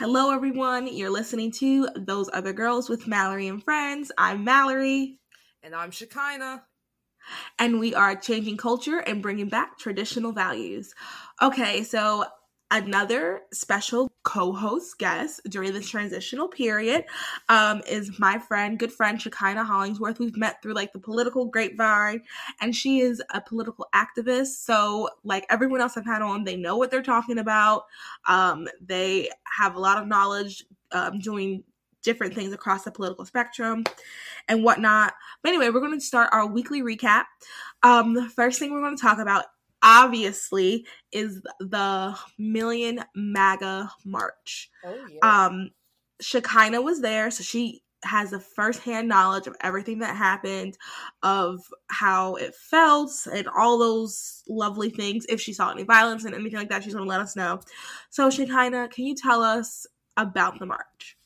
Hello, everyone. You're listening to Those Other Girls with Mallory and Friends. I'm Mallory. And I'm Shekinah. And we are changing culture and bringing back traditional values. Okay, so another special co-host guest during this transitional period um, is my friend good friend shekinah hollingsworth. We've met through like the political grapevine and she is a political activist. So like everyone else i've had on they know what they're talking about. Um, they have a lot of knowledge um, doing different things across the political spectrum and whatnot. But anyway we're going to start our weekly recap. Um, the first thing we're going to talk about obviously is the Million MAGA March. Oh, yeah. Um, Shekinah was there, so she has a firsthand knowledge of everything that happened, of how it felt, and all those lovely things. If she saw any violence and anything like that, she's going to let us know. So, Shekinah, can you tell us about the march?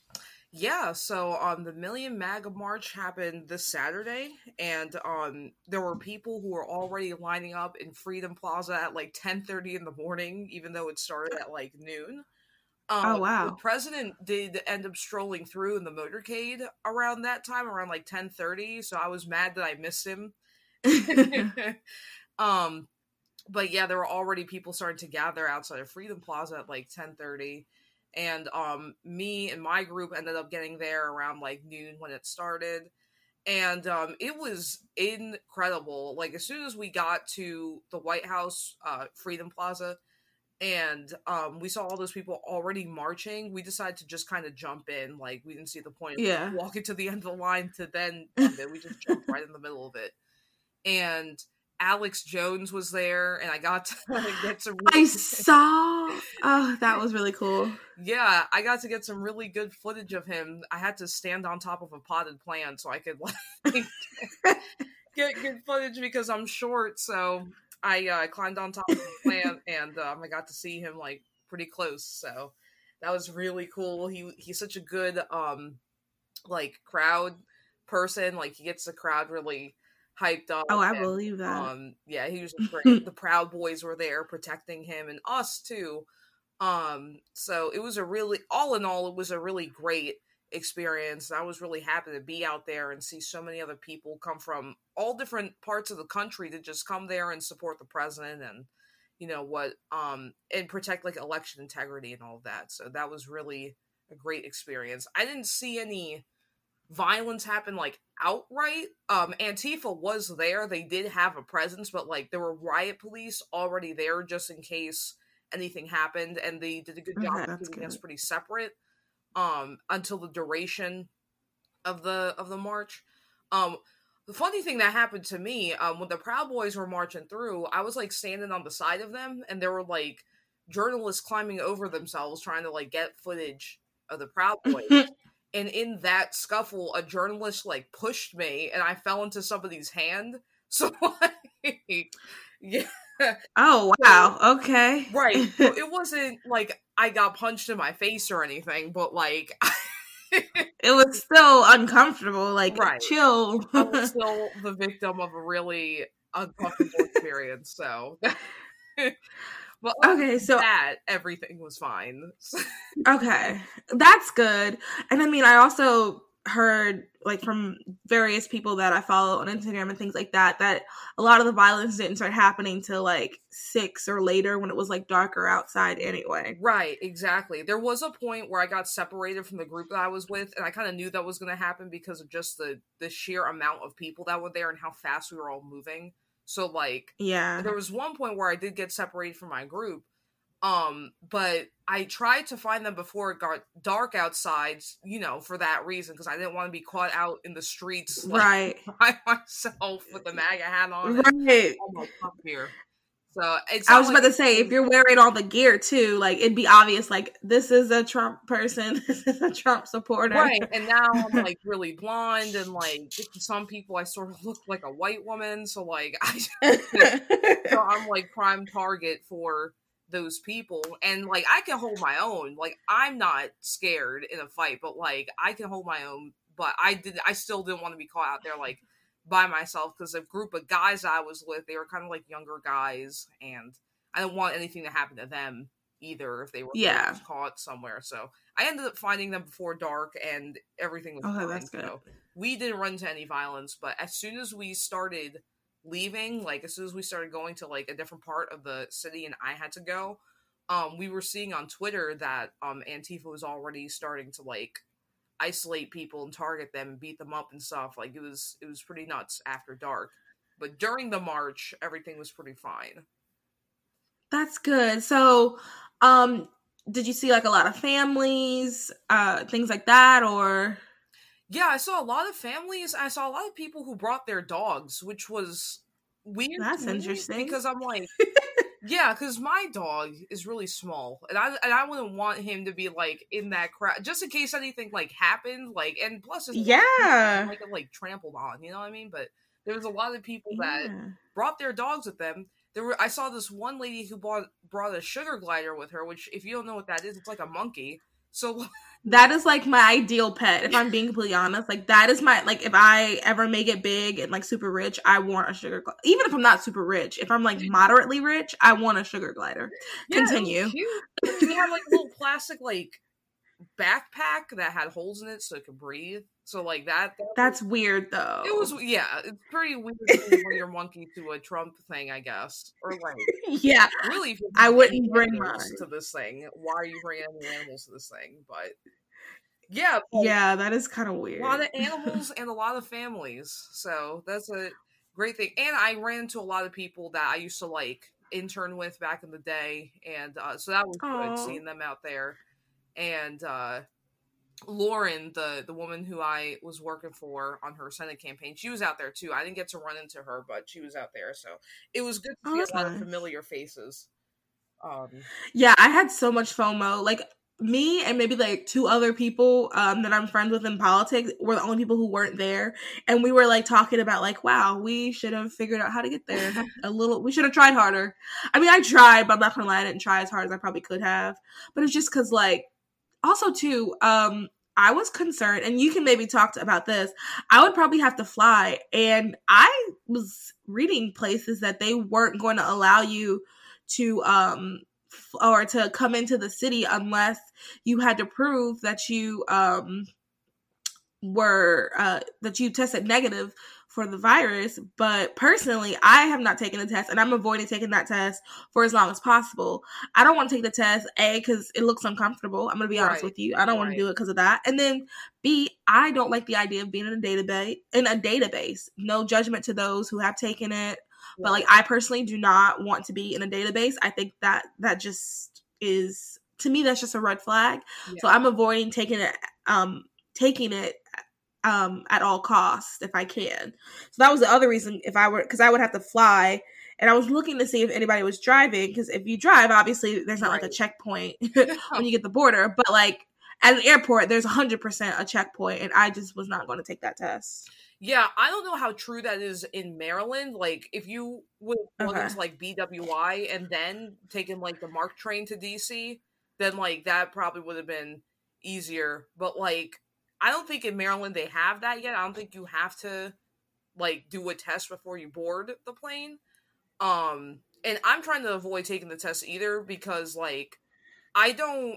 Yeah, so um the Million MAGA March happened this Saturday and um there were people who were already lining up in Freedom Plaza at like 10:30 in the morning even though it started at like noon. Oh, um, oh wow. The president did end up strolling through in the motorcade around that time around like 10:30, so I was mad that I missed him. um but yeah, there were already people starting to gather outside of Freedom Plaza at like 10:30 and um me and my group ended up getting there around like noon when it started. And um it was incredible. Like as soon as we got to the white house uh freedom plaza and um we saw all those people already marching we decided to just kind of jump in. Like we didn't see the point yeah. walking to the end of the line to then we just jumped right in the middle of it. And Alex Jones was there, and I got to get some. Really I saw. Oh, that was really cool. Yeah, I got to get some really good footage of him. I had to stand on top of a potted plant so I could like get good footage because I'm short. So I uh, climbed on top of the plant, and um, I got to see him like pretty close. So that was really cool. He he's such a good um like crowd person. Like he gets the crowd really hyped up. Oh, I and, believe that. Um, yeah, he was great. the Proud Boys were there protecting him and us too. Um, so it was a really, all in all, it was a really great experience. I was really happy to be out there and see so many other people come from all different parts of the country to just come there and support the president and you know what um and protect like election integrity and all that. So that was really a great experience. I didn't see any violence happened like outright. Um, Antifa was there; they did have a presence, but like there were riot police already there just in case anything happened, and they did a good job okay, keeping us pretty separate. Um, until the duration of the of the march. Um, the funny thing that happened to me, um, when the Proud Boys were marching through, I was like standing on the side of them, and there were like journalists climbing over themselves trying to like get footage of the Proud Boys and in that scuffle a journalist like pushed me and i fell into somebody's hand. So like yeah. Oh wow. Okay. Right. It wasn't like i got punched in my face or anything but like it was still uncomfortable like right. chill. I was still the victim of a really uncomfortable experience so well, okay, so that everything was fine. okay, that's good. And I mean, I also heard like from various people that I follow on Instagram and things like that that a lot of the violence didn't start happening till like six or later when it was like darker outside anyway. Right, exactly. There was a point where I got separated from the group that I was with, and I kind of knew that was going to happen because of just the the sheer amount of people that were there and how fast we were all moving. So like yeah. There was one point where I did get separated from my group. Um, but I tried to find them before it got dark outside, you know, for that reason, because I didn't want to be caught out in the streets like, right by myself with the MAGA hat on. right Trump gear. So it's I was like about to say, if you're wearing all the gear too, like it'd be obvious, like this is a Trump person, this is a Trump supporter. right, and now I'm like really blonde, and like some people I sort of look like a white woman. So like I, so I'm like prime target for those people, and like I can hold my own. Like I'm not scared in a fight, but like I can hold my own. But I did, I still didn't want to be caught out there like by myself because a group of guys I was with, they were kind of like younger guys, and I didn't want anything to happen to them either if they were Yeah. caught somewhere. So I ended up finding them before dark, and everything was Okay, fine. that's good. So we didn't run into any violence, but as soon as we started leaving, like as soon as we started going to like a different part of the city, and I had to go. Um, we were seeing on Twitter that um Antifa was already starting to like isolate people and target them and beat them up and stuff. Like it was it was pretty nuts after dark. But during the march, everything was pretty fine. That's good. So, um, did you see like a lot of families, uh, things like that, or Yeah, I saw a lot of families. I saw a lot of people who brought their dogs, which was weird. That's interesting. because I'm like, yeah, because my dog is really small, and I and I wouldn't want him to be like in that crowd just in case anything like happened. Like, and plus, it's Yeah. like like trampled on. You know what I mean? But there was a lot of people that Yeah. brought their dogs with them. There were I saw this one lady who bought brought a sugar glider with her, which if you don't know what that is, it's like a monkey. So That is like my ideal pet, if I'm being completely honest. Like that is my like if I ever make it big and like super rich, I want a sugar glider. Even if I'm not super rich, if I'm like moderately rich, I want a sugar glider. Yeah, Continue. Cute. She had like a little plastic like backpack that had holes in it so it could breathe. So like that. that That's weird though. it was yeah. It's pretty weird to bring your monkey to a Trump thing, I guess. Or like yeah. really, if I wouldn't bring animals mine. to this thing. Why are you bringing any animals to this thing? But yeah, like, Yeah, that is kind of weird. a lot of animals and a lot of families. So that's a great thing. And I ran into a lot of people that I used to like intern with back in the day, and uh, so that was Aw. good seeing them out there. And uh, Lauren, the the woman who I was working for on her Senate campaign, she was out there too. I didn't get to run into her, but she was out there, so it was good to see a lot of familiar faces. Um, Yeah, I had so much FOMO. Like me and maybe like two other people um, that I'm friends with in politics were the only people who weren't there, and we were like talking about like, wow, we should have figured out how to get there a little. We should have tried harder. I mean, I tried, but I'm not gonna lie, I didn't try as hard as I probably could have. But it's just because like, also too, um, I was concerned, and you can maybe talk to, about this. I would probably have to fly, and I was reading places that they weren't going to allow you to um f- or to come into the city unless you had to prove that you um were uh that you tested negative for the virus but personally i have not taken the test and i'm avoiding taking that test for as long as possible. I don't want to take the test a because it looks uncomfortable i'm gonna be honest with you. I don't want to do it because of that. And then b i don't like the idea of being in a database in a database. No judgment to those who have taken it but like i personally do not want to be in a database. I think that that just is to me that's just a red flag. So i'm avoiding taking it um taking it um at all costs if i can so that was the other reason if i were because i would have to fly and i was looking to see if anybody was driving because if you drive obviously there's not like a checkpoint when you get the border but like at an airport there's 100% a checkpoint and i just was not going to take that test Yeah, I don't know how true that is in Maryland. Like, if you would Okay. into like BWI and then taking like the MARC train to DC, then like that probably would have been easier. But like, I don't think in Maryland they have that yet. I don't think you have to like do a test before you board the plane. Um, and I'm trying to avoid taking the test either because like I don't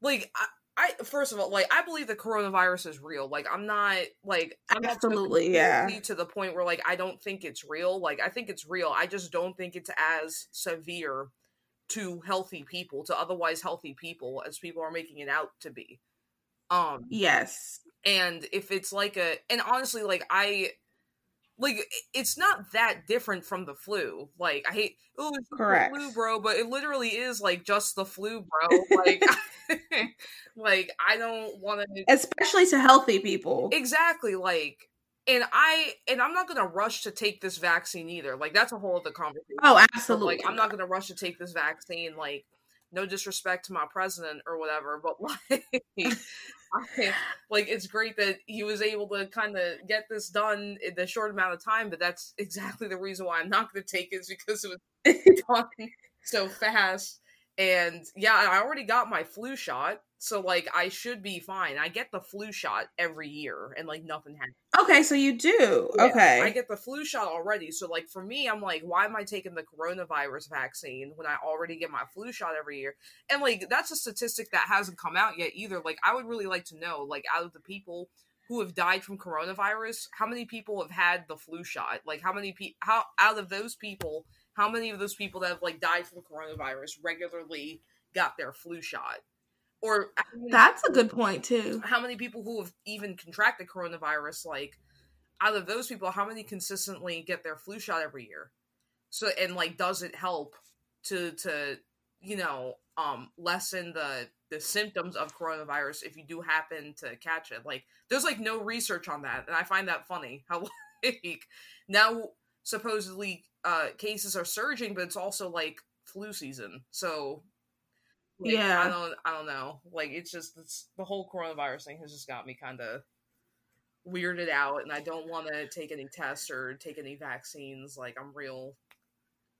like I, I first of all like I believe the coronavirus is real. Like I'm not like I'm not Absolutely, yeah. to the point where like I don't think it's real. Like I think it's real. I just don't think it's as severe to healthy people, to otherwise healthy people as people are making it out to be. Um yes and if it's like a and honestly like i like it's not that different from the flu. Like I hate oh it's Correct. the flu, bro, but it literally is like just the flu, bro. Like like I don't want to especially to healthy people. exactly like and I and I'm not gonna rush to take this vaccine either. Like that's a whole other conversation. Oh, But, absolutely. Like I'm not gonna rush to take this vaccine. Like no disrespect to my president or whatever, but like, I, like it's great that he was able to kind of get this done in the short amount of time. But that's exactly the reason why I'm not gonna take it is because it was done so fast. And yeah, I already got my flu shot, so like I should be fine. I get the flu shot every year, and like nothing happens. Okay, so you do. Yeah, okay. I get the flu shot already. So like for me, I'm like, why am I taking the coronavirus vaccine when I already get my flu shot every year? And like that's a statistic that hasn't come out yet either. Like I would really like to know, like out of the people who have died from coronavirus, how many people have had the flu shot? Like how many people how out of those people, how many of those people that have like died from coronavirus regularly got their flu shot? Or That's a good point too. how many people who have even contracted coronavirus like out of those people how many consistently get their flu shot every year? So and like does it help to to you know um lessen the the symptoms of coronavirus if you do happen to catch it? Like there's like no research on that and i find that funny how like now supposedly uh cases are surging but it's also like flu season. So like, Yeah. I don't I don't know. Like it's just it's the whole coronavirus thing has just got me kind of weirded out and I don't want to take any tests or take any vaccines. Like I'm real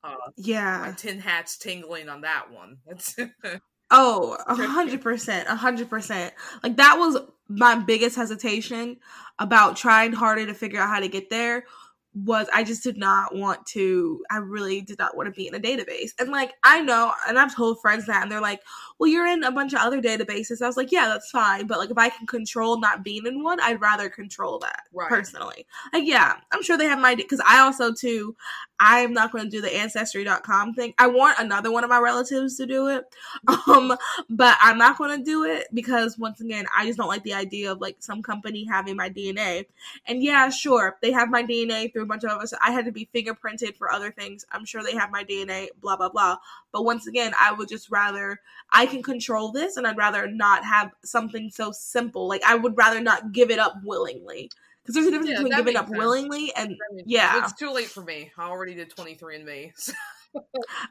uh my Yeah. tin hat's tingling on that one. Oh, a hundred percent, a hundred percent. Like that was my biggest hesitation about trying harder to figure out how to get there. Was I just did not want to. I really did not want to be in a database. And like I know, and I've told friends that, and they're like, "Well, you're in a bunch of other databases." I was like, "Yeah, that's fine." But like, if I can control not being in one, I'd rather control that Right. personally. Like, yeah, I'm sure they have my because I also too. I'm not going to do the ancestry.com thing. I want another one of my relatives to do it. Um, but I'm not going to do it because once again, I just don't like the idea of like some company having my DNA. And yeah, sure, they have my DNA through a bunch of stuff. I had to be fingerprinted for other things. I'm sure they have my DNA, blah blah blah. But once again, I would just rather I can control this, and I'd rather not have something so simple. Like I would rather not give it up willingly. Because there's a difference Yeah, between giving up sense. willingly and Yeah. It's too late for me. I already did 23andMe.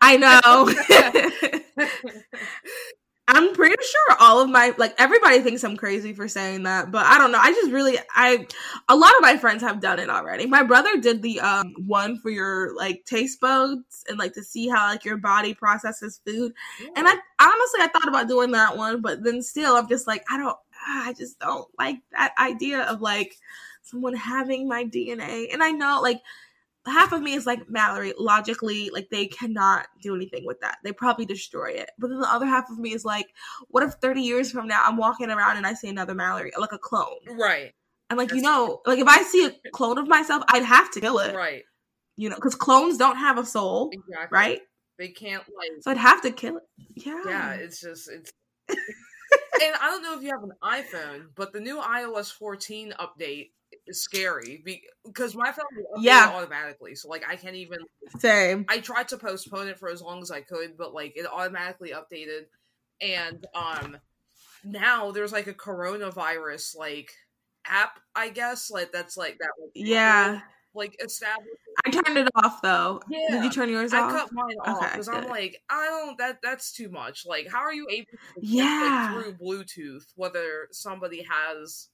I know. I'm pretty sure all of my like everybody thinks I'm crazy for saying that, but I don't know. I just really I a lot of my friends have done it already. My brother did the um one for your like taste buds and like to see how like your body processes food. And I honestly I thought about doing that one, but then still I'm just like I don't I just don't like that idea of like someone having my DNA. And I know like half of me is like Mallory, logically, like they cannot do anything with that. They probably destroy it. But then the other half of me is like, what if 30 years from now I'm walking around and I see another Mallory, like a clone? right. And like, you know, like if I see a clone of myself, I'd have to kill it. Right. You know, because clones don't have a soul, Exactly. right? They can't like So I'd have to kill it. Yeah. yeah it's just it's and i don't know if you have an iphone but the new ios 14 update scary because my phone Yeah. automatically so like i can't even Same. i tried to postpone it for as long as i could but like it automatically updated and um now there's like a coronavirus like app i guess like that's like that like, Yeah. like established I turned it off though. Did you turn yours I off? cut mine off Okay, because I'm like, I don't that that's too much. Like, how are you able Yeah. like, through Bluetooth whether somebody has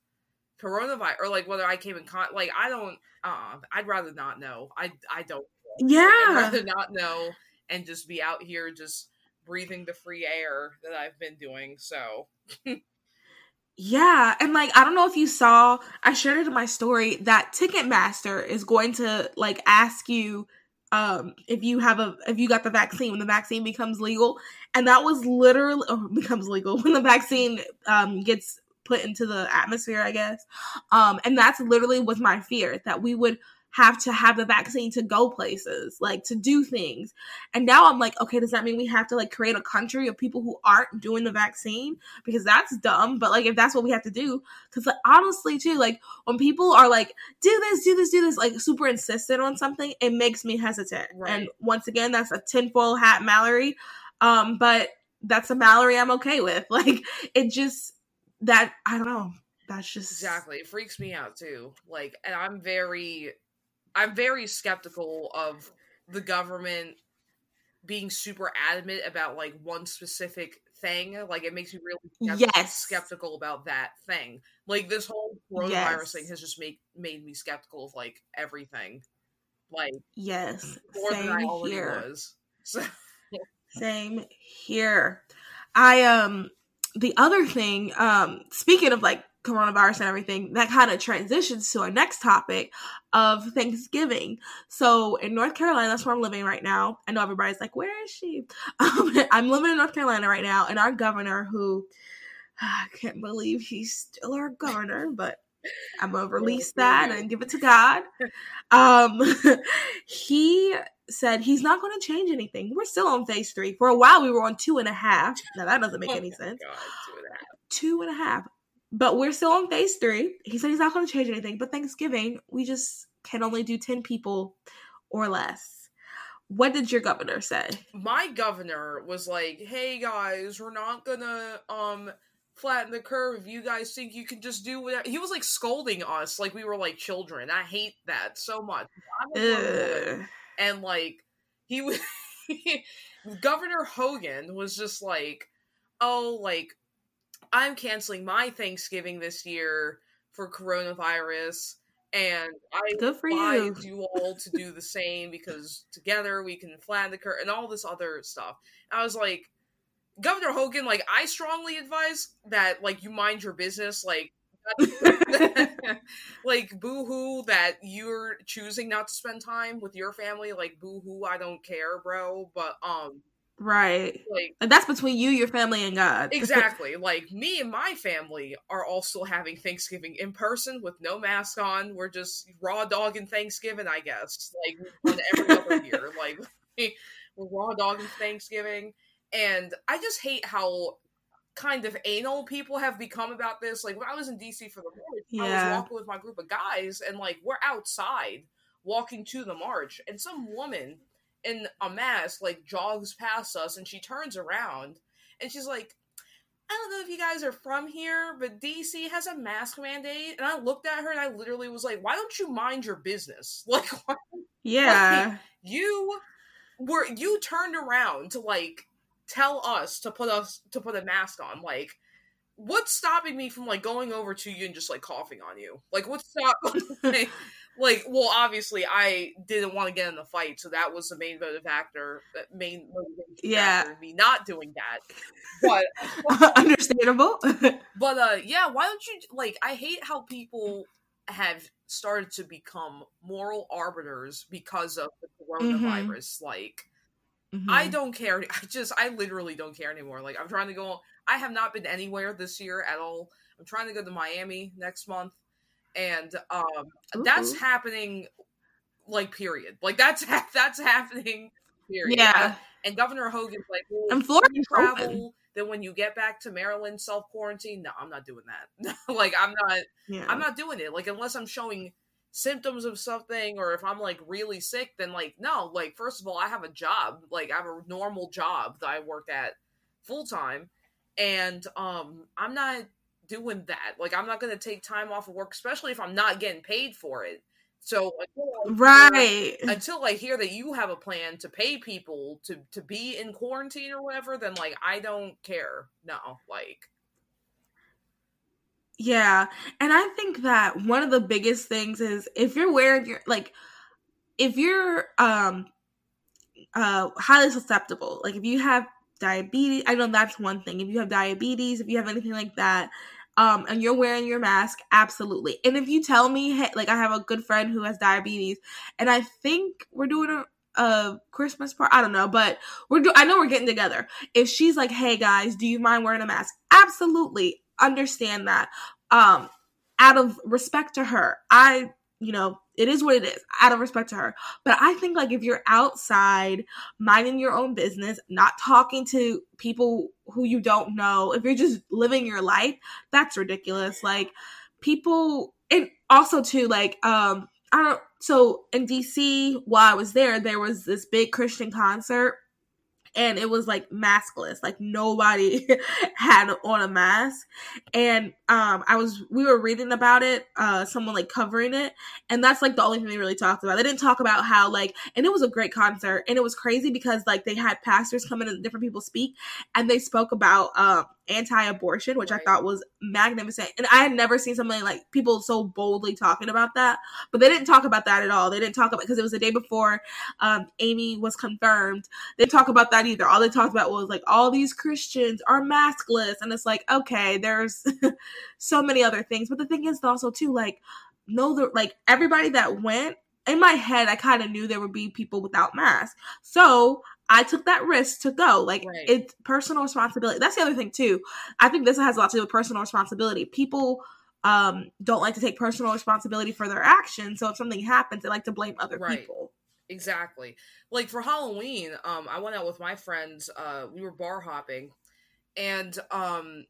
coronavirus or like whether I came in con like I don't uh I'd rather not know. I I don't Yeah. I'd rather not know and just be out here just breathing the free air that I've been doing. So Yeah, and like I don't know if you saw, I shared it in my story that Ticketmaster is going to like ask you um if you have a if you got the vaccine when the vaccine becomes legal, and that was literally or becomes legal when the vaccine um gets put into the atmosphere, I guess. Um and that's literally was my fear that we would have to have the vaccine to go places, like to do things. And now I'm like, okay, does that mean we have to like create a country of people who aren't doing the vaccine? Because that's dumb. But like, if that's what we have to do, because like, honestly, too, like when people are like, do this, do this, do this, like super insistent on something, it makes me hesitant. Right. And once again, that's a tinfoil hat Mallory. Um, but that's a Mallory I'm okay with. Like, it just, that, I don't know that's just exactly it freaks me out too like and i'm very i'm very skeptical of the government being super adamant about like one specific thing like it makes me really skeptical, yes. skeptical about that thing like this whole coronavirus yes. thing has just made made me skeptical of like everything like yes more Same than i already here. was so. Same here. I um the other thing, um, speaking of like coronavirus and everything, that kind of transitions to our next topic of Thanksgiving. So in North Carolina, that's where I'm living right now. I know everybody's like, where is she? Um, I'm living in North Carolina right now, and our governor, who I can't believe he's still our governor, but I'm gonna release that and give it to God. Um, he said he's not going to change anything. We're still on phase three. For a while, we were on two and a half. Now that doesn't make oh any sense. God, two and a half. Two and a half. But we're still on phase three. He said he's not going to change anything. But Thanksgiving, we just can only do 10 people or less. What did your governor say? My governor was like, hey guys, we're not going to um flatten the curve you guys think you can just do whatever. He was like scolding us like we were like children. I hate that so much. And like, he was. Governor Hogan was just like, oh, like I'm canceling my Thanksgiving this year for coronavirus. And I Good for advise you. you all to do the same because together we can flatten the curve and all this other stuff. And I was like, Governor Hogan, like I strongly advise that like you mind your business. Like like boohoo that you're choosing not to spend time with your family like boohoo i don't care bro but um Right. Like and that's between you, your family, and God. exactly. Like me and my family are also having Thanksgiving in person with no mask on. We're just raw dogging Thanksgiving, I guess. Like every other year. Like we're raw dogging Thanksgiving. And I just hate how kind of anal people have become about this. Like when I was in DC for the march, yeah. I was walking with my group of guys and like we're outside walking to the march and some woman in a mask like jogs past us and she turns around and she's like I don't know if you guys are from here, but DC has a mask mandate. And I looked at her and I literally was like, why don't you mind your business? Like, yeah. Like, you were, you turned around to like tell us to put us, to put a mask on. Like, what's stopping me from like going over to you and just like coughing on you? Like, what's stopping? like well obviously i didn't want to get in the fight so that was the main motive factor uh, main motivation yeah factor, me not doing that but understandable but uh yeah why don't you like i hate how people have started to become moral arbiters because of the mm-hmm. coronavirus mm-hmm. like mm-hmm. i don't care i just i literally don't care anymore like i'm trying to go i have not been anywhere this year at all i'm trying to go to miami next month and um, that's happening. Like period. Like that's ha- that's happening. Period. Yeah. And, and Governor Hogan's like, well, and Florida travel. Open. Then when you get back to Maryland, self quarantine. No, I'm not doing that. like I'm not. Yeah. I'm not doing it. Like unless I'm showing symptoms of something or if I'm like really sick, then like no. Like first of all, I have a job. Like I have a normal job that I work at full time, and um, I'm not doing that. Like I'm not going to take time off of work, especially if I'm not getting paid for it. So until right until I hear that you have a plan to pay people to to be in quarantine or whatever, then like I don't care. No, like yeah, and I think that one of the biggest things is if you're wearing your like if you're um uh highly susceptible, like if you have diabetes, I know that's one thing. If you have diabetes, if you have anything like that, um, and you're wearing your mask, absolutely. And if you tell me, hey, like I have a good friend who has diabetes, and I think we're doing a, a Christmas party, I don't know, but we're do- I know we're getting together. If she's like, hey guys, do you mind wearing a mask? Absolutely, understand that. Um, out of respect to her, I you know, it is what it is out of respect to her. But I think like if you're outside minding your own business, not talking to people who you don't know, if you're just living your life, that's ridiculous. Like people and also too like um I don't so in DC while I was there, there was this big Christian concert and it was like maskless. Like nobody had on a mask. And um i was we were reading about it uh someone like covering it. And that's like the only thing they really talked about. They didn't talk about how like and it was a great concert. And it was crazy because like they had pastors come in and different people speak. And they spoke about um anti-abortion, which right. I thought was magnificent. And I had never seen something like people so boldly talking about that. But they didn't talk about that at all. They didn't talk about because it was the day before um, Amy was confirmed. They didn't talk about that either. All they talked about was like all these Christians are maskless, and it's like okay, there's so many other things. But the thing is also too like know the like everybody that went in my head, I kind of knew there would be people without masks. So I took that risk to go. Like right. it's personal responsibility. That's the other thing too. I think this has a lot to do with personal responsibility. People um don't like to take personal responsibility for their actions. So if something happens, they like to blame other right. people. Exactly. Like for Halloween, um, I went out with my friends. Uh, we were bar hopping, and um,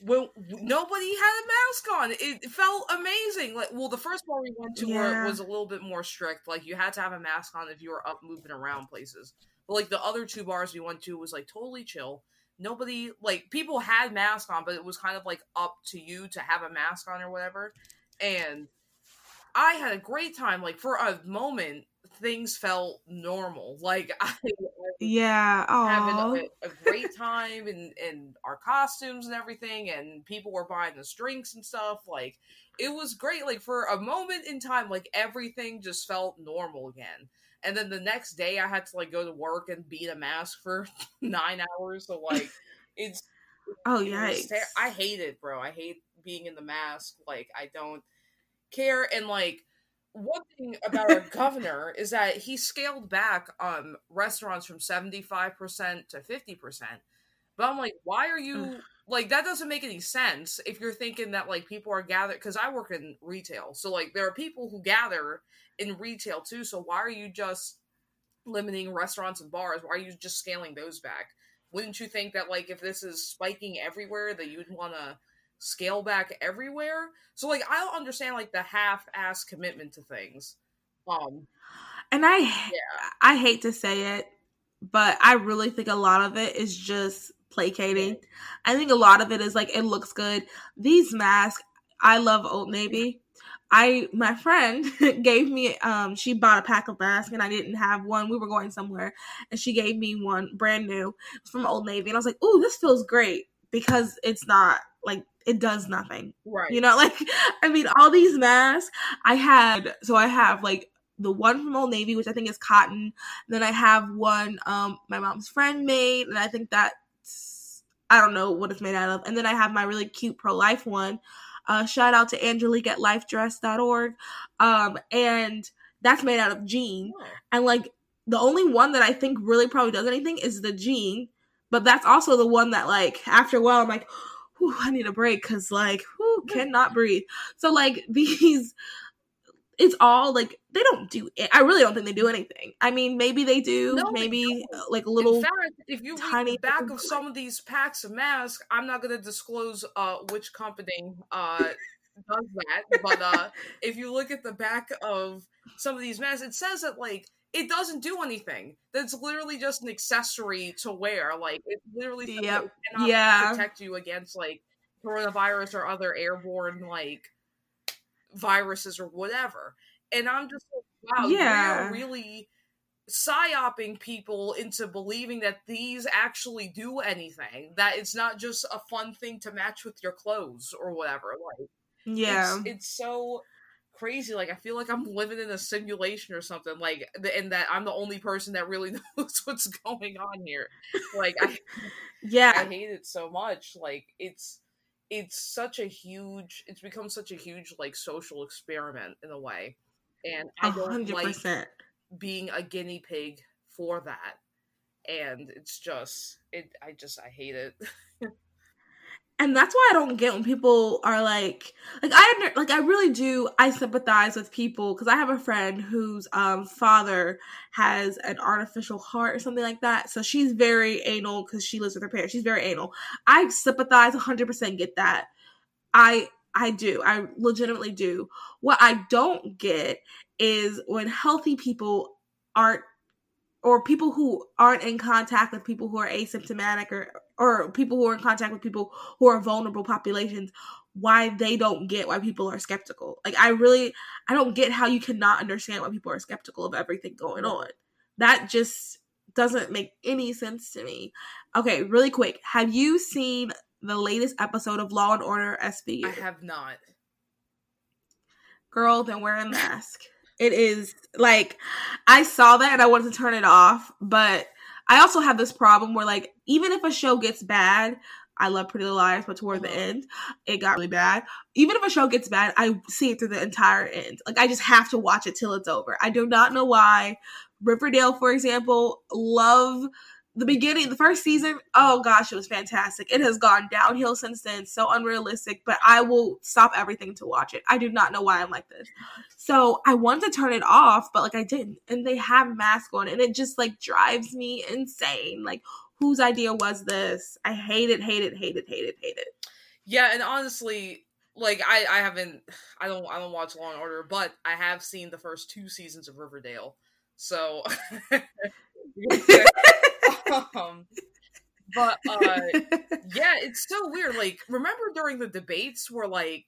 well, nobody had a mask on. It felt amazing. Like, well, the first bar we went to yeah. was a little bit more strict. Like, you had to have a mask on if you were up moving around places. But like the other two bars we went to was like totally chill. Nobody like people had masks on, but it was kind of like up to you to have a mask on or whatever. And I had a great time. Like for a moment, things felt normal. Like I, yeah, having a, a, great time and in our costumes and everything, and people were buying us drinks and stuff. Like it was great. Like for a moment in time, like everything just felt normal again and then the next day I had to like go to work and be in a mask for nine hours. So like it's oh yeah, I hate it, bro. I hate being in the mask. Like I don't care. And like one thing about our governor is that he scaled back um restaurants from seventy five percent to fifty percent. But I'm like, why are you like that doesn't make any sense if you're thinking that like people are gathered because I work in retail. So like there are people who gather in retail too. So why are you just limiting restaurants and bars? Why are you just scaling those back? Wouldn't you think that like if this is spiking everywhere that you'd want to scale back everywhere? So like I don't understand like the half-ass commitment to things. Um and I yeah. I hate to say it, but I really think a lot of it is just placating. I think a lot of it is like it looks good. These masks, I love Old Navy. I my friend gave me um she bought a pack of masks and I didn't have one. We were going somewhere and she gave me one brand new from Old Navy and I was like, "Ooh, this feels great." Because it's not like it does nothing. Right. You know, like I mean all these masks I had so I have like the one from Old Navy, which I think is cotton. Then I have one um my mom's friend made, and I think that's I don't know what it's made out of. And then I have my really cute pro life one, uh, shout out to Angelique at lifedress.org. Um, and that's made out of jean. And like the only one that I think really probably does anything is the jean. But that's also the one that like after a while I'm like, I need a break because like, who cannot breathe. So like these it's all like they don't do it. I really don't think they do anything. I mean, maybe they do. No, maybe uh, like a little. In fact, if you tiny read the back of some of these packs of masks, I'm not going to disclose uh, which company uh, does that, but uh, if you look at the back of some of these masks, it says that like it doesn't do anything. That's literally just an accessory to wear. Like it literally yep. yeah protect you against like coronavirus or other airborne like viruses or whatever. And I'm just like, wow, yeah. really psyoping people into believing that these actually do anything. That it's not just a fun thing to match with your clothes or whatever. Like, yeah, it's, it's so crazy. Like I feel like I'm living in a simulation or something. Like, and that I'm the only person that really knows what's going on here. Like, I, yeah, I hate it so much. Like, it's it's such a huge it's become such a huge like social experiment in a way and i don't 100%. like being a guinea pig for that and it's just it i just i hate it and that's why I don't get when people are like, like I under, like I really do. I sympathize with people because I have a friend whose um father has an artificial heart or something like that. So she's very anal because she lives with her parents. She's very anal. I sympathize, hundred percent get that. I I do. I legitimately do. What I don't get is when healthy people aren't or people who aren't in contact with people who are asymptomatic or or people who are in contact with people who are vulnerable populations why they don't get why people are skeptical. Like i really i don't get how you cannot understand why people are skeptical of everything going on. That just doesn't make any sense to me. Okay really quick have you seen the latest episode of law and order svu i have not. Girl then wear a mask it is like I saw that and I wanted to turn it off, but I also have this problem where like even if a show gets bad, I love Pretty Little Liars, but toward the uh-huh. end, it got really bad. Even if a show gets bad, I see it through the entire end. Like I just have to watch it till it's over. I do not know why. Riverdale, for example, love the beginning, the first season, oh gosh, it was fantastic. It has gone downhill since then, so unrealistic, but I will stop everything to watch it. I do not know why I'm like this. So I wanted to turn it off, but like I didn't. And they have masks on, and it just like drives me insane. Like, whose idea was this? I hate it, hate it, hate it, hate it, hate it. Yeah, and honestly, like I, I haven't I don't I don't watch Law and Order, but I have seen the first two seasons of Riverdale. So um, but uh, yeah, it's so weird. Like, remember during the debates where like,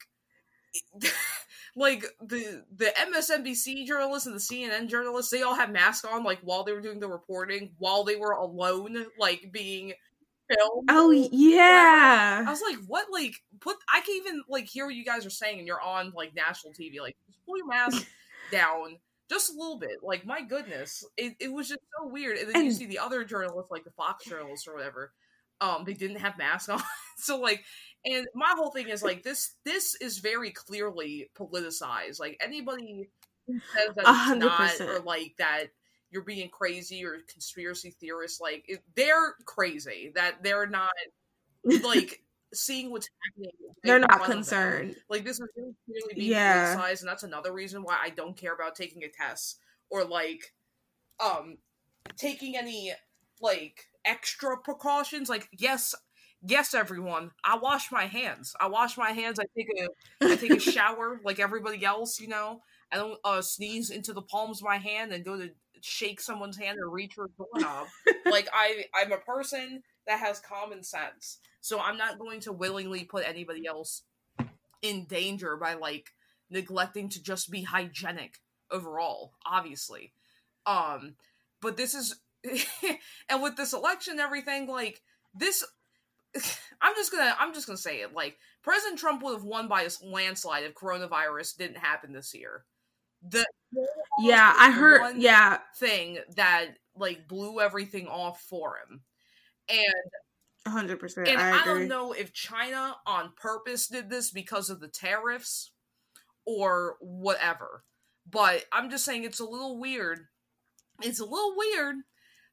like the the MSNBC journalists and the CNN journalists, they all had masks on, like while they were doing the reporting, while they were alone, like being filmed. Oh yeah. I was like, what? Like, put. I can even like hear what you guys are saying, and you're on like national TV. Like, just pull your mask down just a little bit. Like my goodness, it, it was just so weird. And then and, you see the other journalists, like the Fox journalists or whatever, um, they didn't have masks on. so like, and my whole thing is like this. This is very clearly politicized. Like anybody who says that it's 100%. not or like that you're being crazy or conspiracy theorists, like it, they're crazy. That they're not like seeing what's happening. They're not concerned. Like this is really clearly being yeah. criticized, and that's another reason why I don't care about taking a test or like um taking any like extra precautions. Like yes, yes, everyone, I wash my hands. I wash my hands. I take a I take a shower like everybody else. You know, I don't uh, sneeze into the palms of my hand and go to shake someone's hand or reach for a doorknob. like I I'm a person that has common sense. So I'm not going to willingly put anybody else in danger by like neglecting to just be hygienic overall, obviously. Um but this is and with this election and everything like this I'm just gonna I'm just gonna say it like President Trump would have won by a landslide if coronavirus didn't happen this year. The yeah, I heard yeah thing that like blew everything off for him, and hundred percent. And I, I, don't know if China on purpose did this because of the tariffs or whatever. But I'm just saying it's a little weird. It's a little weird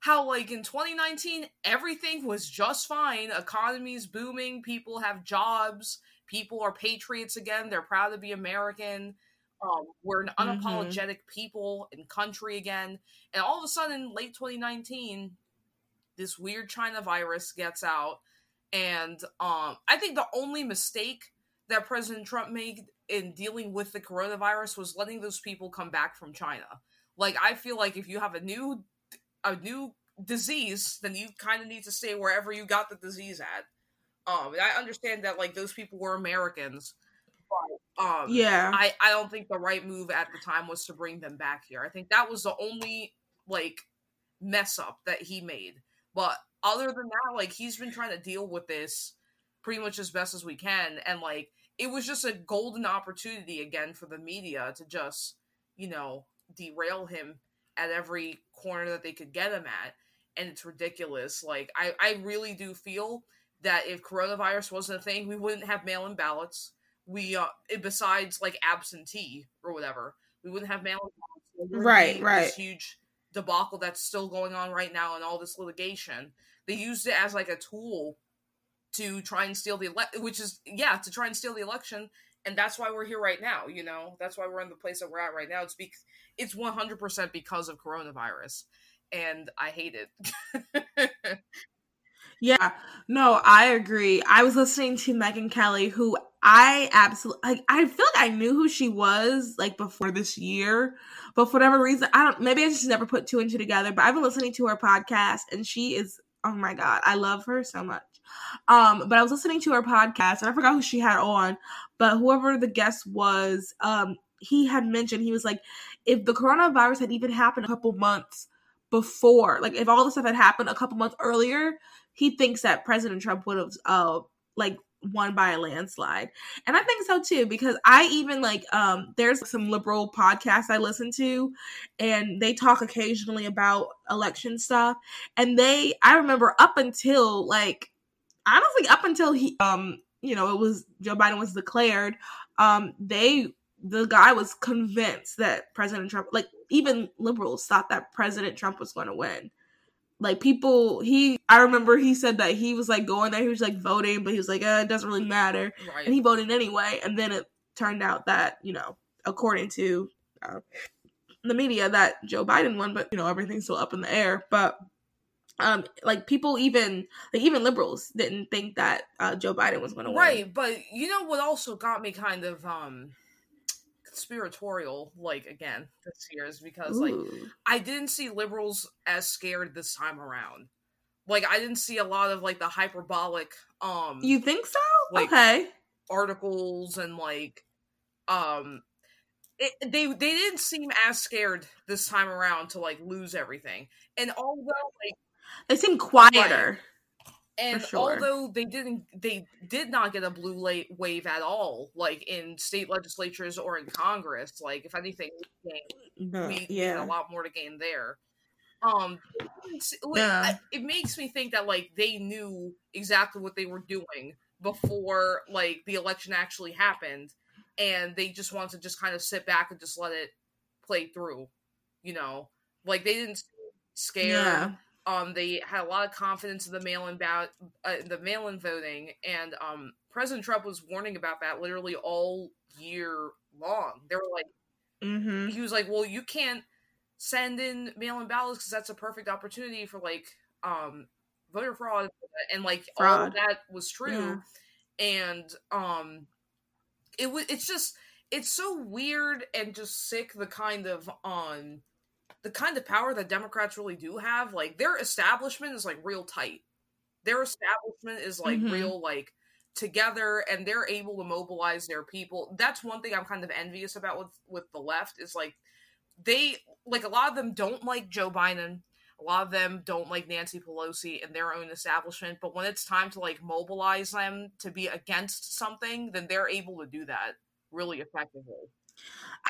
how like in 2019 everything was just fine. Economy's booming, people have jobs, people are patriots again, they're proud to be American. Um, we're an mm-hmm. unapologetic mm-hmm. people and country again. And all of a sudden, late 2019, this weird China virus gets out, and um, I think the only mistake that President Trump made in dealing with the coronavirus was letting those people come back from China. Like I feel like if you have a new a new disease, then you kind of need to stay wherever you got the disease at. Um, I understand that like those people were Americans, but um, yeah, I I don't think the right move at the time was to bring them back here. I think that was the only like mess up that he made. But other than that, like he's been trying to deal with this pretty much as best as we can. And like it was just a golden opportunity again for the media to just, you know, derail him at every corner that they could get him at. And it's ridiculous. Like I, I really do feel that if coronavirus wasn't a thing, we wouldn't have mail in ballots. We uh besides like absentee or whatever, we wouldn't have mail in ballots. Right, right. huge debacle that's still going on right now and all this litigation. They used it as like a tool to try and steal the ele- which is yeah to try and steal the election and that's why we're here right now you know? That's why we're in the place that we're at right now. It's because it's 100% because of coronavirus and i hate it. Yeah no i agree. I was listening to megyn kelly who i absolutely like i feel like i knew who she was like before this year but for whatever reason i don't maybe i just never put two and two together but i've been listening to her podcast and she is oh my god i love her so much. Um, but I was listening to her podcast and I forgot who she had on, but whoever the guest was, um, he had mentioned he was like, if the coronavirus had even happened a couple months before, like if all this stuff had happened a couple months earlier, he thinks that President Trump would have uh like won by a landslide. And I think so too, because I even like um there's some liberal podcasts I listen to and they talk occasionally about election stuff. And they I remember up until like honestly up until he um you know it was Joe Biden was declared um they the guy was convinced that President Trump like even liberals thought that President Trump was going to win like people he I remember he said that he was like going there he was like voting but he was like eh, it doesn't really matter right. and he voted anyway and then it turned out that you know according to uh, the media that Joe Biden won but you know everything's still up in the air but um like people even like even liberals didn't think that uh Joe Biden was going to win. Right, but you know what also got me kind of um conspiratorial like again this year is because Ooh. like I didn't see liberals as scared this time around. Like I didn't see a lot of like the hyperbolic um You think so? Like, okay. articles and like um it, they they didn't seem as scared this time around to like lose everything. And although like they seem quieter. And sure. although they didn't, they did not get a blue late wave at all, like in state legislatures or in Congress. Like, if anything, we, gained, we yeah. a lot more to gain there. Um, yeah. it makes me think that like they knew exactly what they were doing before like the election actually happened, and they just wanted to just kind of sit back and just let it play through. You know, like they didn't scare. Yeah um, they had a lot of confidence in the mail-in ballot, uh, the mail-in voting, and um, President Trump was warning about that literally all year long. They were like, mm-hmm. he was like, "Well, you can't send in mail-in ballots because that's a perfect opportunity for like um, voter fraud," and like fraud. all of that was true, yeah. and um, it was. It's just it's so weird and just sick. The kind of um the kind of power that Democrats really do have, like their establishment is like real tight. Their establishment is like mm-hmm. real like together and they're able to mobilize their people. That's one thing I'm kind of envious about with with the left is like they like a lot of them don't like Joe Biden. A lot of them don't like Nancy Pelosi and their own establishment, but when it's time to like mobilize them to be against something, then they're able to do that really effectively.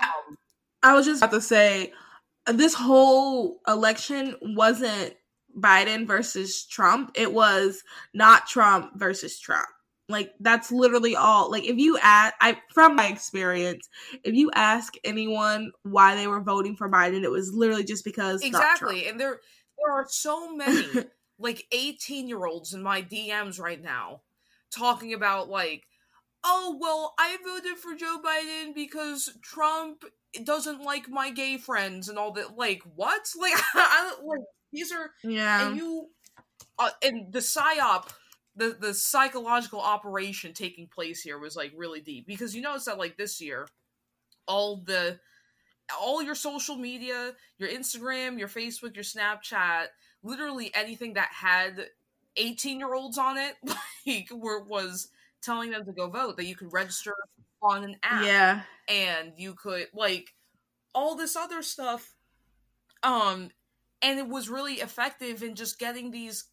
Um, I was just about to say this whole election wasn't Biden versus Trump. It was not Trump versus Trump. Like that's literally all. Like if you ask, I from my experience, if you ask anyone why they were voting for Biden, it was literally just because exactly. And there there are so many like eighteen year olds in my DMs right now talking about like, oh well, I voted for Joe Biden because Trump doesn't like my gay friends and all that. Like what? Like I like these are yeah. And you uh, and the psyop, the the psychological operation taking place here was like really deep because you notice that like this year, all the all your social media, your Instagram, your Facebook, your Snapchat, literally anything that had 18 year olds on it, like were was telling them to go vote that you could register on an app. Yeah. And you could like all this other stuff. Um and it was really effective in just getting these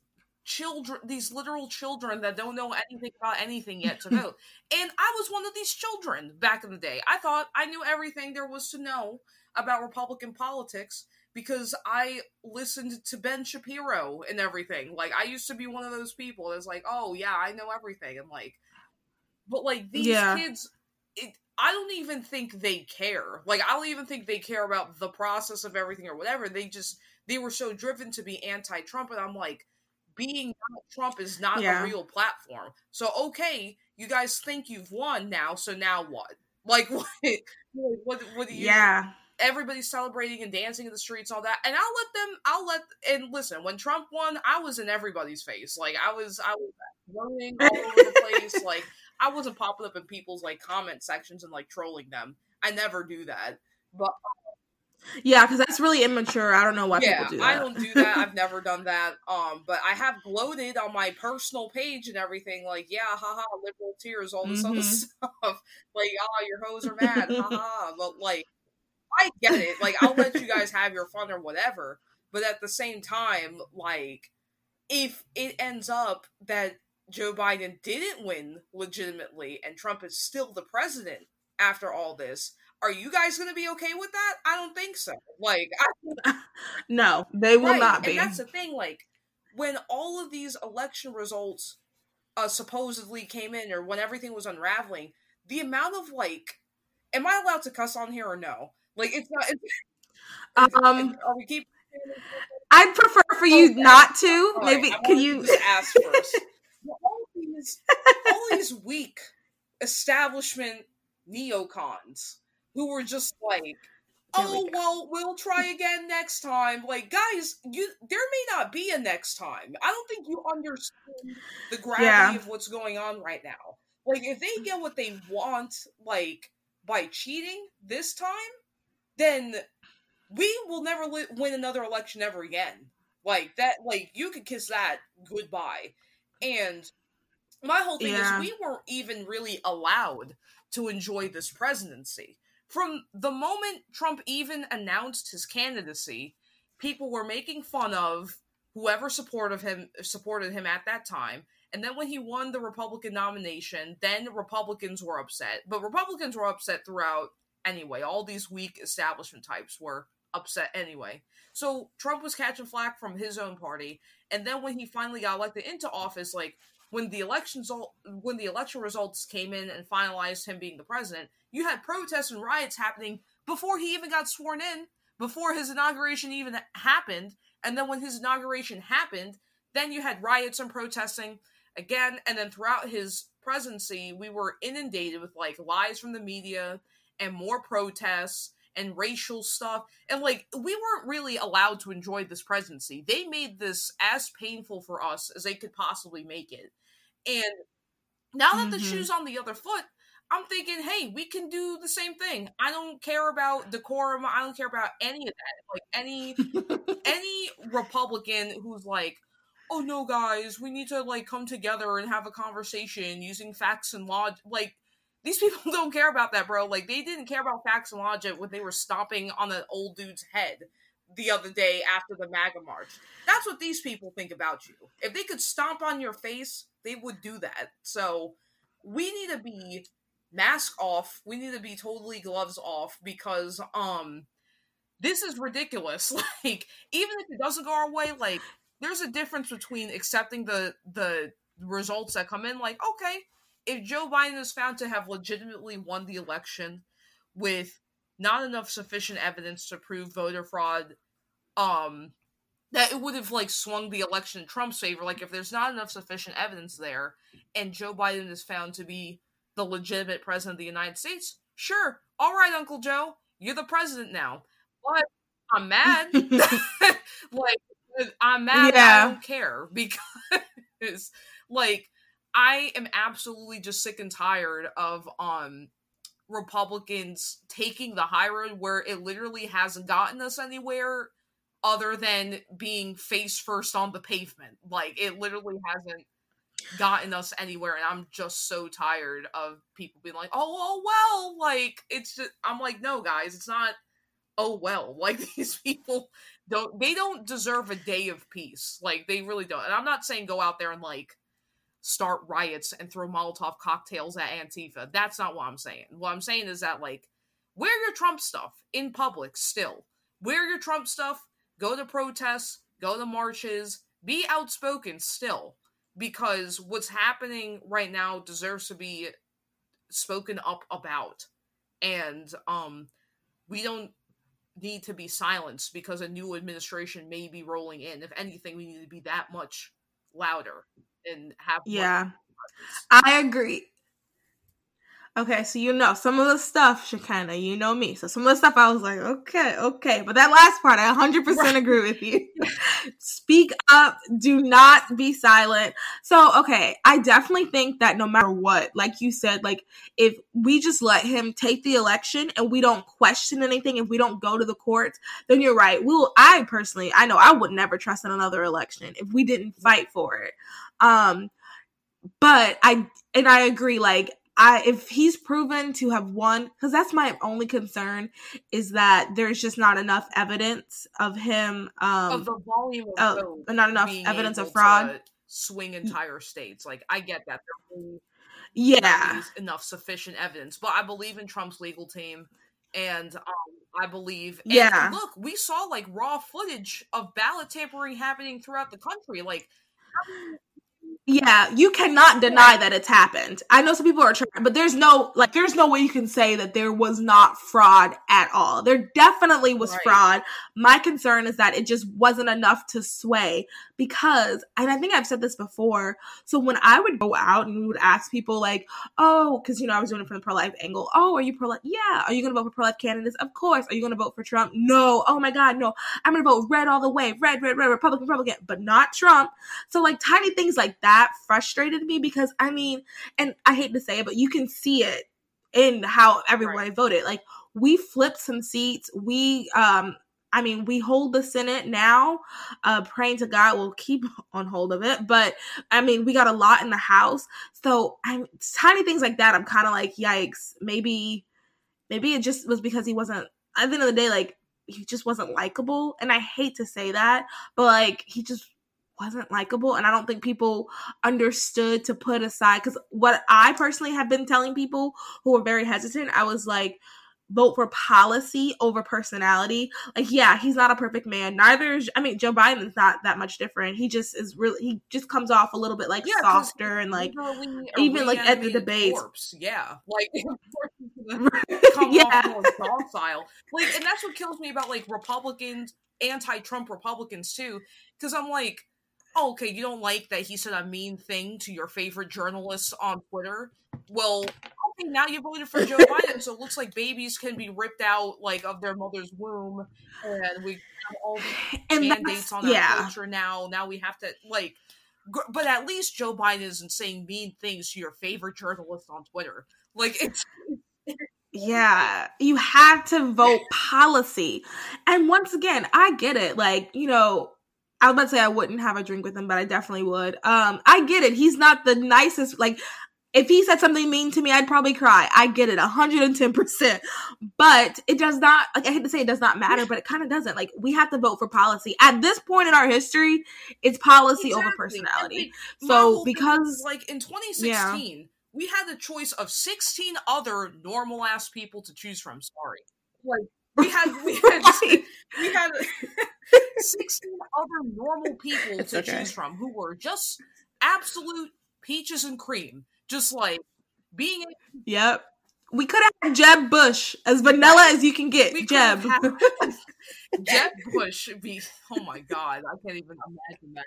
children these literal children that don't know anything about anything yet to vote. and I was one of these children back in the day. I thought I knew everything there was to know about Republican politics because I listened to Ben Shapiro and everything. Like I used to be one of those people that's like, "Oh yeah, I know everything." And like but like these yeah. kids it, I don't even think they care. Like I don't even think they care about the process of everything or whatever. They just they were so driven to be anti-Trump and I'm like being Trump is not Yeah. a real platform. So okay, you guys think you've won now, so now what? Like what? What? What do you? Yeah. everybody's celebrating and dancing in the streets, all that. And I'll let them. I'll let. And listen, when Trump won, I was in everybody's face. Like I was. I was running all over the place. Like I wasn't popping up in people's like comment sections and like trolling them. I never do that. But Yeah, because that's really immature. I don't know why yeah, people do that. I don't do that. I've never done that. Um, but I have gloated on my personal page and everything. Like, yeah, haha, liberal tears, all this other Mhm. stuff. Like, ah, your hoes are mad, haha. But like, I get it. Like, I'll let you guys have your fun or whatever. But at the same time, like, if it ends up that Joe Biden didn't win legitimately and Trump is still the president after all this, are you guys going to be okay with that? I don't think so. Like, I no, they will right. not be. And that's the thing, like when all of these election results uh supposedly came in or when everything was unraveling, the amount of like am I allowed to cuss on here or no? Like it's not it's, um, are we keep I'd prefer for you Okay. not to. All right, Maybe I can you? ask first? These all these weak establishment neocons who were just like There we oh well we'll try again next time. Like guys you there may not be a next time. I don't think you understand the gravity Yeah. of what's going on right now. Like if they get what they want like by cheating this time then we will never li- win another election ever again. Like that like you could kiss that goodbye. And my whole thing Yeah. is we weren't even really allowed to enjoy this presidency. From the moment trump even announced his candidacy people were making fun of whoever supported him supported him at that time. And then when he won the republican nomination then republicans were upset. But republicans were upset throughout anyway. All these weak establishment types were upset anyway. So trump was catching flack from his own party. And then when he finally got elected into office like when the when the election results came in and finalized him being the president you had protests and riots happening before he even got sworn in before his inauguration even happened. And then when his inauguration happened then you had riots and protesting again. And then throughout his presidency we were inundated with like lies from the media and more protests and racial stuff. And like we weren't really allowed to enjoy this presidency. They made this as painful for us as they could possibly make it and now that the Mhm. shoe's on the other foot i'm thinking hey we can do the same thing i don't care about decorum i don't care about any of that like any any Republican who's like, oh no, guys, we need to like come together and have a conversation using facts and logic. Like, these people don't care about that, bro. Like, they didn't care about facts and logic when they were stomping on an old dude's head the other day after the MAGA march. That's what these people think about you. If they could stomp on your face, they would do that. So, we need to be mask off. We need to be totally gloves off because, um, this is ridiculous. Like, even if it doesn't go our way, like, there's a difference between accepting the the results that come in. Like, okay, if Joe Biden is found to have legitimately won the election with not enough sufficient evidence to prove voter fraud, um, that it would have like swung the election in Trump's favor. Like, if there's not enough sufficient evidence there, and Joe Biden is found to be the legitimate president of the United States, sure, all right, Uncle Joe, you're the president now. But I'm mad. like I'm mad. Yeah. I don't care because like I am absolutely just sick and tired of um Republicans taking the high road where it literally hasn't gotten us anywhere other than being face first on the pavement. Like it literally hasn't gotten us anywhere and I'm just so tired of people being like, "Oh, oh well." Like it's just I'm like, "No, guys, it's not oh well." Like these people don't they don't deserve a day of peace. Like they really don't. And I'm not saying go out there and like start riots and throw Molotov cocktails at Antifa. That's not what I'm saying. What I'm saying is that like wear your Trump stuff in public still. Wear your Trump stuff, go to protests, go to marches, be outspoken still because what's happening right now deserves to be spoken up about. And um we don't need to be silenced because a new administration may be rolling in. If anything, we need to be that much louder and have yeah. I agree. Okay, so you know some of the stuff, Shekinah, you know me. So some of the stuff I was like, okay, okay. But that last part, I 100% right. agree with you. Speak up. Do not be silent. So, okay, I definitely think that no matter what, like you said, like if we just let him take the election and we don't question anything, if we don't go to the courts, then you're right. We'll, I personally, I know I would never trust in another election if we didn't fight for it. Um, but I, and I agree, like, I if he's proven to have won, because that's my only concern is that there's just not enough evidence of him. Um, of the volume of uh, not enough evidence of fraud. swing entire states. Like I get that. yeah, enough sufficient evidence, but I believe in Trump's legal team, and um, I believe. yeah. Look, we saw like raw footage of ballot tampering happening throughout the country. Like. Yeah, you cannot deny that it's happened. I know some people are trying, but there's no like there's no way you can say that there was not fraud at all. There definitely was right. fraud. My concern is that it just wasn't enough to sway because and I think I've said this before. So when I would go out and we would ask people like, "Oh, cuz you know I was doing it from the pro-life angle. Oh, are you pro-life? Yeah. Are you going to vote for pro-life candidates? Of course. Are you going to vote for Trump? No. Oh my god, no. I'm going to vote red all the way. Red, red, red, Republican, Republican, but not Trump. So like tiny things like that that frustrated me because I mean, and I hate to say it, but you can see it in how everyone right. voted. Like we flipped some seats. We um I mean, we hold the Senate now. Uh, praying to God we'll keep on hold of it. But I mean, we got a lot in the House. So I'm tiny things like that. I'm kind of like, yikes. Maybe, maybe it just was because he wasn't. At the end of the day, like he just wasn't likable. And I hate to say that, but like he just wasn't likable and i don't think people understood to put aside because what i personally have been telling people who are very hesitant i was like vote for policy over personality. Like yeah he's not a perfect man. Neither is i mean joe biden's not that much different. He just is really he just comes off a little bit like yeah, softer and like even like at the debates. corpse. yeah. Like yeah. docile. Like and that's what kills me about like republicans anti-trump republicans too because i'm like oh, okay, you don't like that he said a mean thing to your favorite journalist on Twitter. Well, okay, now you voted for Joe Biden, so it looks like babies can be ripped out like of their mother's womb, and we have all these mandates on our yeah. culture now. Now we have to like, but at least Joe Biden isn't saying mean things to your favorite journalist on Twitter. Like it's. Yeah, you have to vote policy. And once again, I get it. Like, you know, I was about to say I wouldn't have a drink with him, but I definitely would. Um, I get it. He's not the nicest. Like, if he said something mean to me, I'd probably cry. I get it, 110%. But it does not, like, I hate to say it does not matter, but it kind of doesn't. Like, we have to vote for policy. At this point in our history, it's policy exactly. over personality. so, because. Like, in 2016, yeah. we had the choice of 16 other normal ass people to choose from. Sorry. Like, we had, we had, right. we had, 16 other normal people it's to okay. choose from who were just absolute peaches and cream. Just like being. Yep. We could have Jeb Bush as vanilla as you can get. We Jeb. Jeb Bush be oh my god, I can't even imagine that.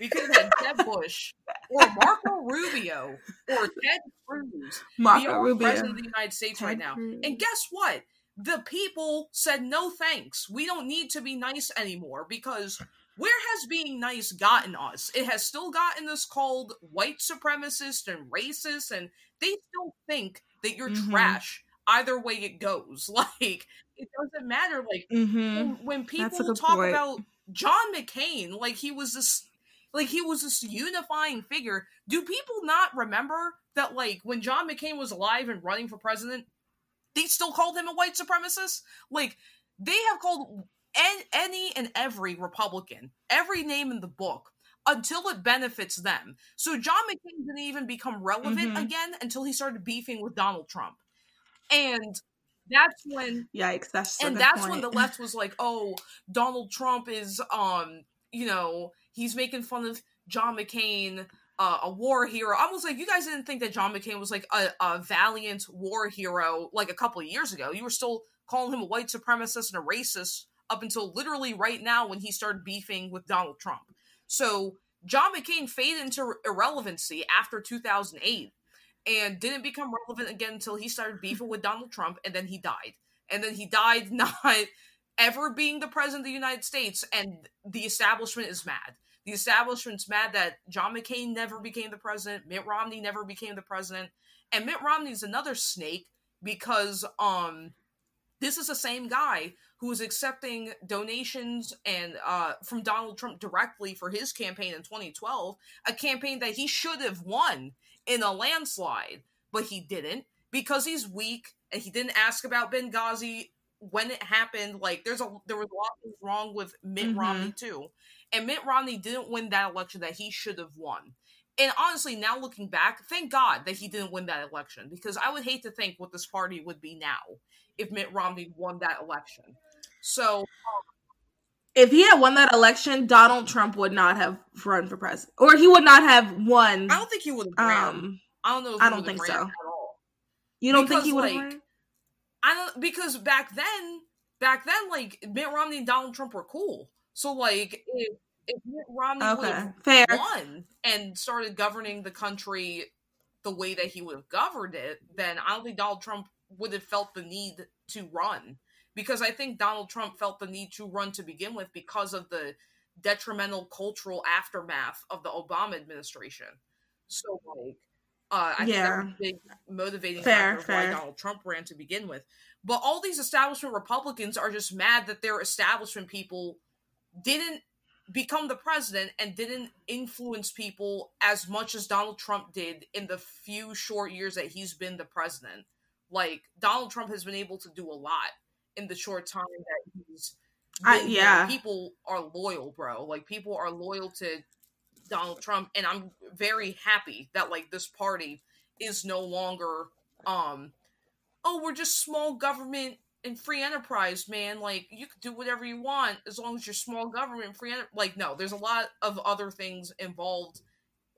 We could have had Jeb Bush or Marco Rubio or Ted Cruz. Marco Rubio. President of the United States Ted right now. Cruz. And guess what? the people said no thanks. We don't need to be nice anymore because where has being nice gotten us? It has still gotten us called white supremacist and racist, and they still think that you're mm-hmm. trash. Either way it goes, like it doesn't matter. Like mm-hmm. when, people talk point. about John McCain, like he was this, like he was this unifying figure. Do people not remember that? Like when John McCain was alive and running for president, they still called him a white supremacist. Like they have called any and every Republican every name in the book until it benefits them. So John McCain didn't even become relevant mm-hmm. again until he started beefing with Donald Trump, and that's when yikes. That's and that's point. when the left was like, oh, Donald Trump is um, you know, he's making fun of John McCain uh, a war hero. I was like, you guys didn't think that John McCain was like a, a valiant war hero like a couple of years ago. You were still calling him a white supremacist and a racist up until literally right now when he started beefing with Donald Trump. So John McCain faded into irrelevancy after 2008 and didn't become relevant again until he started beefing with Donald Trump and then he died. And then he died not ever being the president of the United States and the establishment is mad. The establishment's mad that John McCain never became the president, Mitt Romney never became the president, and Mitt Romney's another snake because um this is the same guy who was accepting donations and uh, from Donald Trump directly for his campaign in 2012, a campaign that he should have won in a landslide, but he didn't because he's weak and he didn't ask about Benghazi when it happened. Like there's a there was a lot wrong with Mitt mm-hmm. Romney too, and Mitt Romney didn't win that election that he should have won. And honestly, now looking back, thank God that he didn't win that election because I would hate to think what this party would be now if Mitt Romney won that election. So, um, if he had won that election, Donald Trump would not have run for president, or he would not have won. I don't think he would. Um, I don't know. I don't think so. You don't because, think he would like, I don't because back then, back then, like Mitt Romney and Donald Trump were cool. So like, if, if Mitt Romney okay, fair. won and started governing the country the way that he would have governed it, then I don't think Donald Trump would have felt the need to run because I think Donald Trump felt the need to run to begin with because of the detrimental cultural aftermath of the Obama administration. So like uh, I yeah. think that was a big motivating fair, factor fair. why Donald Trump ran to begin with. But all these establishment Republicans are just mad that their establishment people didn't become the president and didn't influence people as much as Donald Trump did in the few short years that he's been the president. Like Donald Trump has been able to do a lot in the short time that he's I, yeah. People are loyal bro. Like people are loyal to donald trump and i'm very happy that like this party is no longer um oh we're just small government and free enterprise man. Like you can do whatever you want as long as you're small government free enter- like no there's a lot of other things involved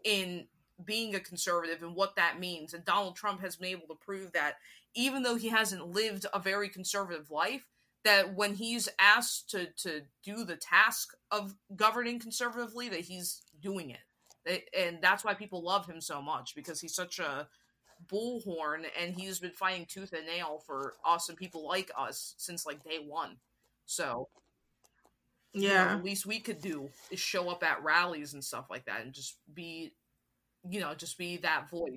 in being a conservative and what that means and donald trump has been able to prove that even though he hasn't lived a very conservative life, that when he's asked to to do the task of governing conservatively, that he's doing it. And that's why people love him so much because he's such a bullhorn and he's been fighting tooth and nail for awesome people like us since like day one. So yeah, you know, the least we could do is show up at rallies and stuff like that and just be, you know, just be that voice.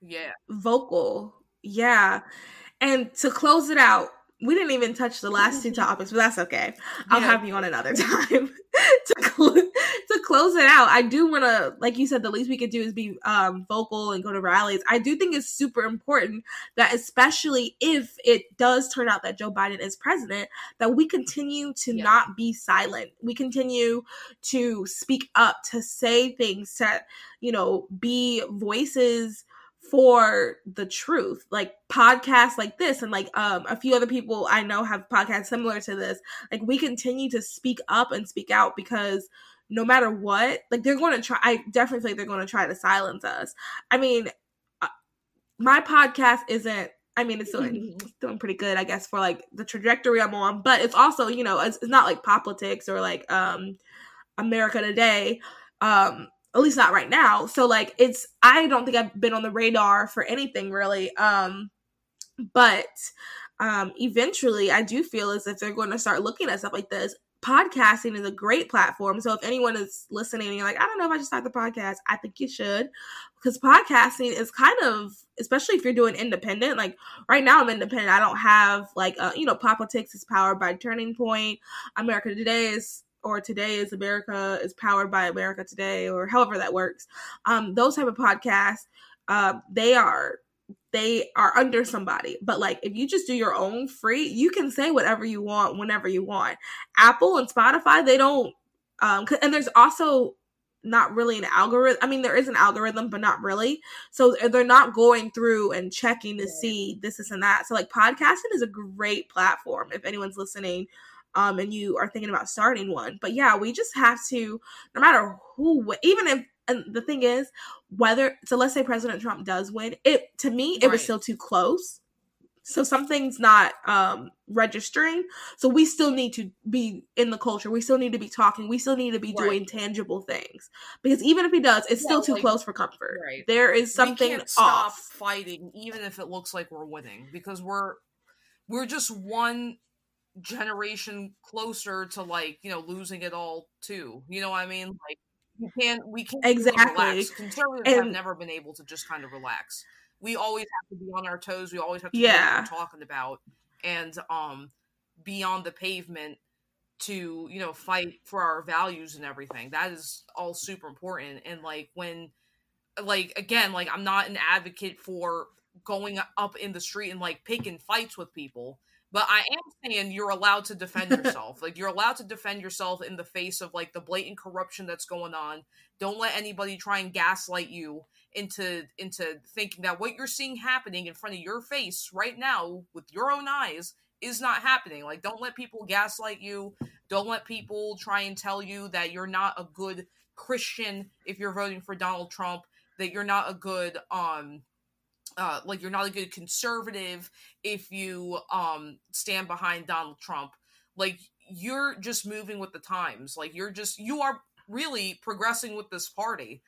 Yeah, vocal yeah. And to close it out, we didn't even touch the last two topics, but that's okay. I'll yeah. have you on another time to cl- to close it out. I do want to, like you said, the least we could do is be um, vocal and go to rallies. I do think it's super important that, especially if it does turn out that Joe Biden is president, that we continue to yeah. not be silent. We continue to speak up, to say things, to you know, be voices for the truth like podcasts like this and like um a few other people i know have podcasts similar to this like we continue to speak up and speak out because no matter what like they're going to try i definitely think they're going to try to silence us i mean uh, my podcast isn't I mean, it's doing doing pretty good, I guess, for like the trajectory I'm on. But it's also, you know, it's, it's not like politics or like um America Today. Um, at least not right now. So like it's I don't think I've been on the radar for anything really. Um but um eventually I do feel as if they're going to start looking at stuff like this. Podcasting is a great platform. So if anyone is listening and you're like, I don't know if I should start the podcast, I think you should. Because podcasting is kind of, especially if you're doing independent, like right now I'm independent. I don't have like, uh, you know, politics is powered by Turning Point. America Today is or today is America is powered by America Today or however that works. Um, those type of podcasts, uh, they are they are under somebody. But like if you just do your own free, you can say whatever you want whenever you want. Apple and Spotify, they don't um and there's also not really an algorithm. I mean, there is an algorithm, but not really. So they're not going through and checking to see this, this, and that. So like podcasting is a great platform if anyone's listening um, and you are thinking about starting one. But yeah, we just have to, no matter who, even if, and the thing is, whether, so let's say President Trump does win, it, to me, it right. was still too close. so something's not um registering so we still need to be in the culture we still need to be talking we still need to be right. doing tangible things because even if he does it's yeah, still too like, close for comfort right. there is something stop off. fighting even if it looks like we're winning because we're we're just one generation closer to like you know losing it all too you know what i mean like we can't we can't exactly relax. conservatives and, have never been able to just kind of relax we always have to be on our toes. We always have to yeah. we're talking about and um be on the pavement to, you know, fight for our values and everything. That is all super important. And like when like again, like I'm not an advocate for going up in the street and like picking fights with people. But I am saying you're allowed to defend yourself. like you're allowed to defend yourself in the face of like the blatant corruption that's going on. Don't let anybody try and gaslight you into into thinking that what you're seeing happening in front of your face right now with your own eyes is not happening. Like don't let people gaslight you. Don't let people try and tell you that you're not a good Christian if you're voting for Donald Trump, that you're not a good um uh like you're not a good conservative if you um stand behind Donald Trump. Like you're just moving with the times. Like you're just you are really progressing with this party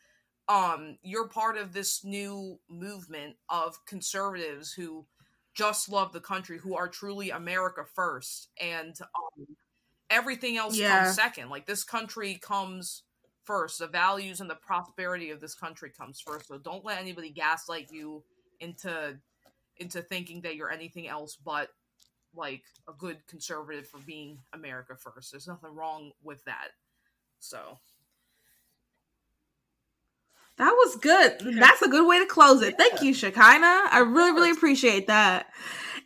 um you're part of this new movement of conservatives who just love the country who are truly america first and um, everything else yeah. comes second like this country comes first the values and the prosperity of this country comes first so don't let anybody gaslight you into into thinking that you're anything else but like a good conservative for being america first there's nothing wrong with that so that was good. That's a good way to close it. Yeah. Thank you, Shekinah. I really, really appreciate that.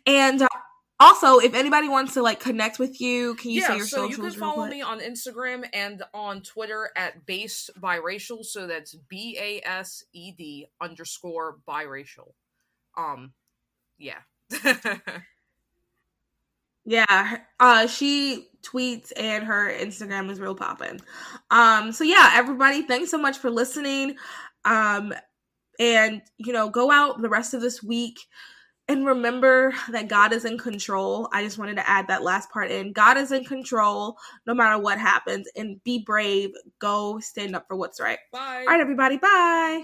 And uh, also, if anybody wants to like connect with you, can you yeah, say your so socials? You can follow me on Instagram and on Twitter at based biracial. So that's B A S E D underscore biracial. Um, yeah. yeah. Uh, she tweets and her Instagram is real popping. Um, so yeah, everybody, thanks so much for listening. Um, and you know, go out the rest of this week and remember that God is in control. I just wanted to add that last part in. God is in control no matter what happens, and be brave. Go stand up for what's right. Bye. All right, everybody. Bye.